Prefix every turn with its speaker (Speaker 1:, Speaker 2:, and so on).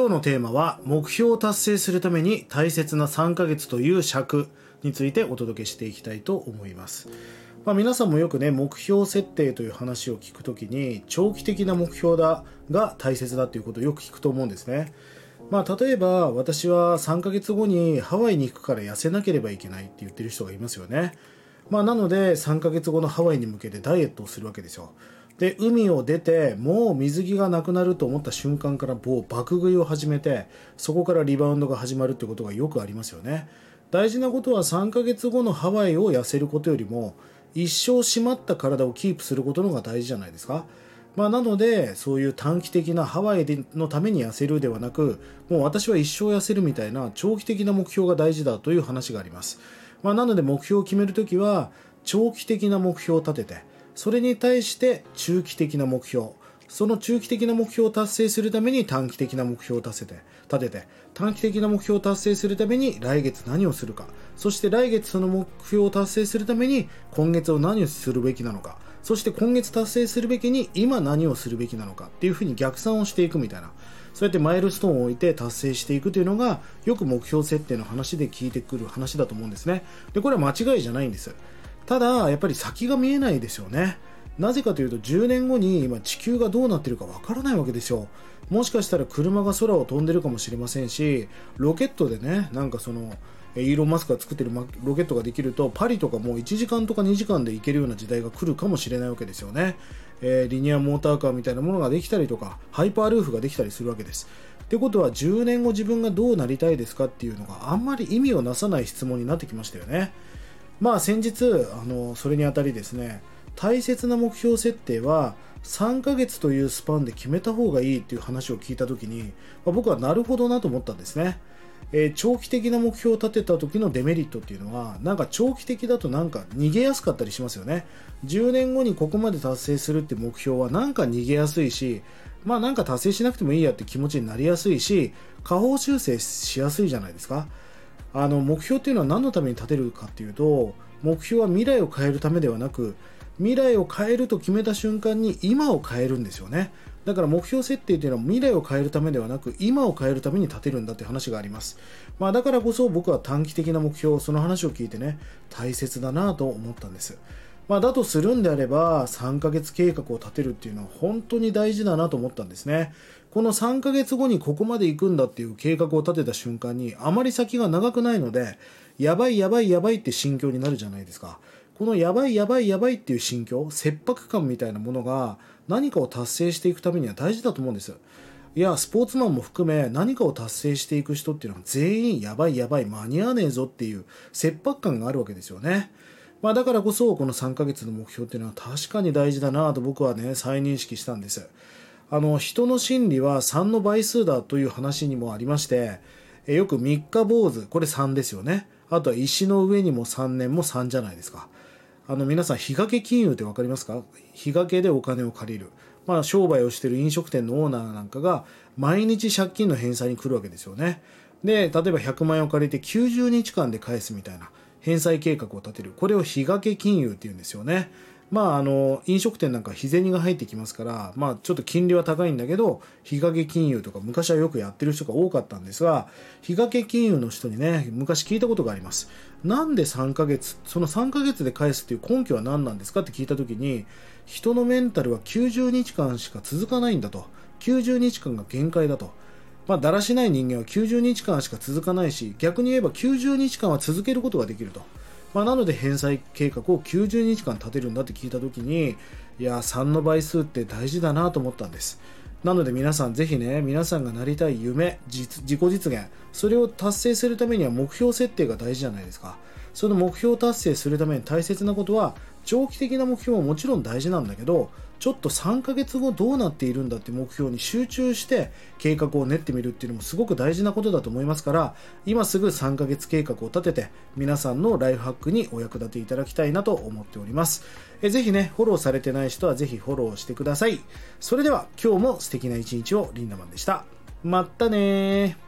Speaker 1: 今日のテーマは目標を達成するために大切な3ヶ月という尺についてお届けしていきたいと思います。まあ、皆さんもよくね目標設定という話を聞くときに長期的な目標だが大切だということをよく聞くと思うんですね。まあ、例えば私は3ヶ月後にハワイに行くから痩せなければいけないって言ってる人がいますよね。まあ、なので3ヶ月後のハワイに向けてダイエットをするわけですよ。で海を出てもう水着がなくなると思った瞬間からもう爆食いを始めてそこからリバウンドが始まるってことがよくありますよね。大事なことは3ヶ月後のハワイを痩せることよりも一生締まった体をキープすることの方が大事じゃないですか。まあ、なのでそういう短期的なハワイのために痩せるではなくもう私は一生痩せるみたいな長期的な目標が大事だという話があります、まあ、なので目標を決めるときは長期的な目標を立ててそれに対して中期的な目標。その中期的な目標を達成するために短期的な目標を立てて立てて短期的な目標を達成するために来月何をするか。そして来月その目標を達成するために今月を何をするべきなのか。そして今月達成するべきに今何をするべきなのか。っていうふうに逆算をしていくみたいな。そうやってマイルストーンを置いて達成していくというのがよく目標設定の話で聞いてくる話だと思うんですね。でこれは間違いじゃないんです。ただやっぱり先が見えないですよね。なぜかというと10年後に今地球がどうなってるかわからないわけですよもしかしたら車が空を飛んでるかもしれませんしロケットでねなんかそのイーロン・マスクが作ってるロケットができるとパリとかもう1時間とか2時間で行けるような時代が来るかもしれないわけですよね、えー、リニアモーターカーみたいなものができたりとかハイパールーフができたりするわけです。ってことは10年後自分がどうなりたいですかっていうのがあんまり意味をなさない質問になってきましたよね。まあ先日あのそれにあたりですね大切な目標設定は3ヶ月というスパンで決めた方がいいっていう話を聞いた時に、まあ、僕はなるほどなと思ったんですね、えー、長期的な目標を立てた時のデメリットっていうのはなんか長期的だとなんか逃げやすかったりしますよね。10年後にここまで達成するって目標はなんか逃げやすいしまあなんか達成しなくてもいいやって気持ちになりやすいし下方修正しやすいじゃないですか。あの目標っていうのは何のために立てるかっていうと目標は未来を変えるためではなく未来を変えると決めた瞬間に今を変えるんですよね。だから目標設定というのは未来を変えるためではなく今を変えるために立てるんだという話があります、まあ、だからこそ僕は短期的な目標その話を聞いてね大切だなと思ったんです。まあ、だとするんであれば3ヶ月計画を立てるっていうのは本当に大事だなと思ったんですね。この3ヶ月後にここまで行くんだっていう計画を立てた瞬間にあまり先が長くないのでやばいやばいやばいって心境になるじゃないですか。このやばいやばいやばいっていう心境切迫感みたいなものが何かを達成していくためには大事だと思うんです。いやスポーツマンも含め何かを達成していく人っていうのは全員やばいやばい間に合わねえぞっていう切迫感があるわけですよね。まあ、だからこそこの3ヶ月の目標っていうのは確かに大事だなと僕はね再認識したんです。あの人の心理は3の倍数だという話にもありましてよく三日坊主これ3ですよね。あとは石の上にも3年も3じゃないですか。あの皆さん日掛け金融って分かりますか？日掛けでお金を借りる。まあ商売をしてる飲食店のオーナーなんかが毎日借金の返済に来るわけですよね。で例えば100万円を借りて90日間で返すみたいな。返済計画を立てる。これを日掛け金融っていうんですよね。まあ、あの飲食店なんか日銭が入ってきますから、まあ、ちょっと金利は高いんだけど日掛け金融とか昔はよくやってる人が多かったんですが日掛け金融の人にね昔聞いたことがあります。なんで3ヶ月その3ヶ月で返すっていう根拠は何なんですかって聞いた時に人のメンタルは90日間しか続かないんだと。90日間が限界だと。まあ、だらしない人間は90日間しか続かないし逆に言えば90日間は続けることができると、まあ、なので返済計画を90日間立てるんだって聞いた時にいや3の倍数って大事だなと思ったんです。なので皆さんぜひね皆さんがなりたい夢自己実現それを達成するためには目標設定が大事じゃないですか。その目標達成するために大切なことは長期的な目標はもちろん大事なんだけどちょっと3ヶ月後どうなっているんだって目標に集中して計画を練ってみるっていうのもすごく大事なことだと思いますから今すぐ3ヶ月計画を立てて皆さんのライフハックにお役立ていただきたいなと思っております。えぜひねフォローされてない人はぜひフォローしてください。それでは今日も素敵な一日をリンダマンでした。まったね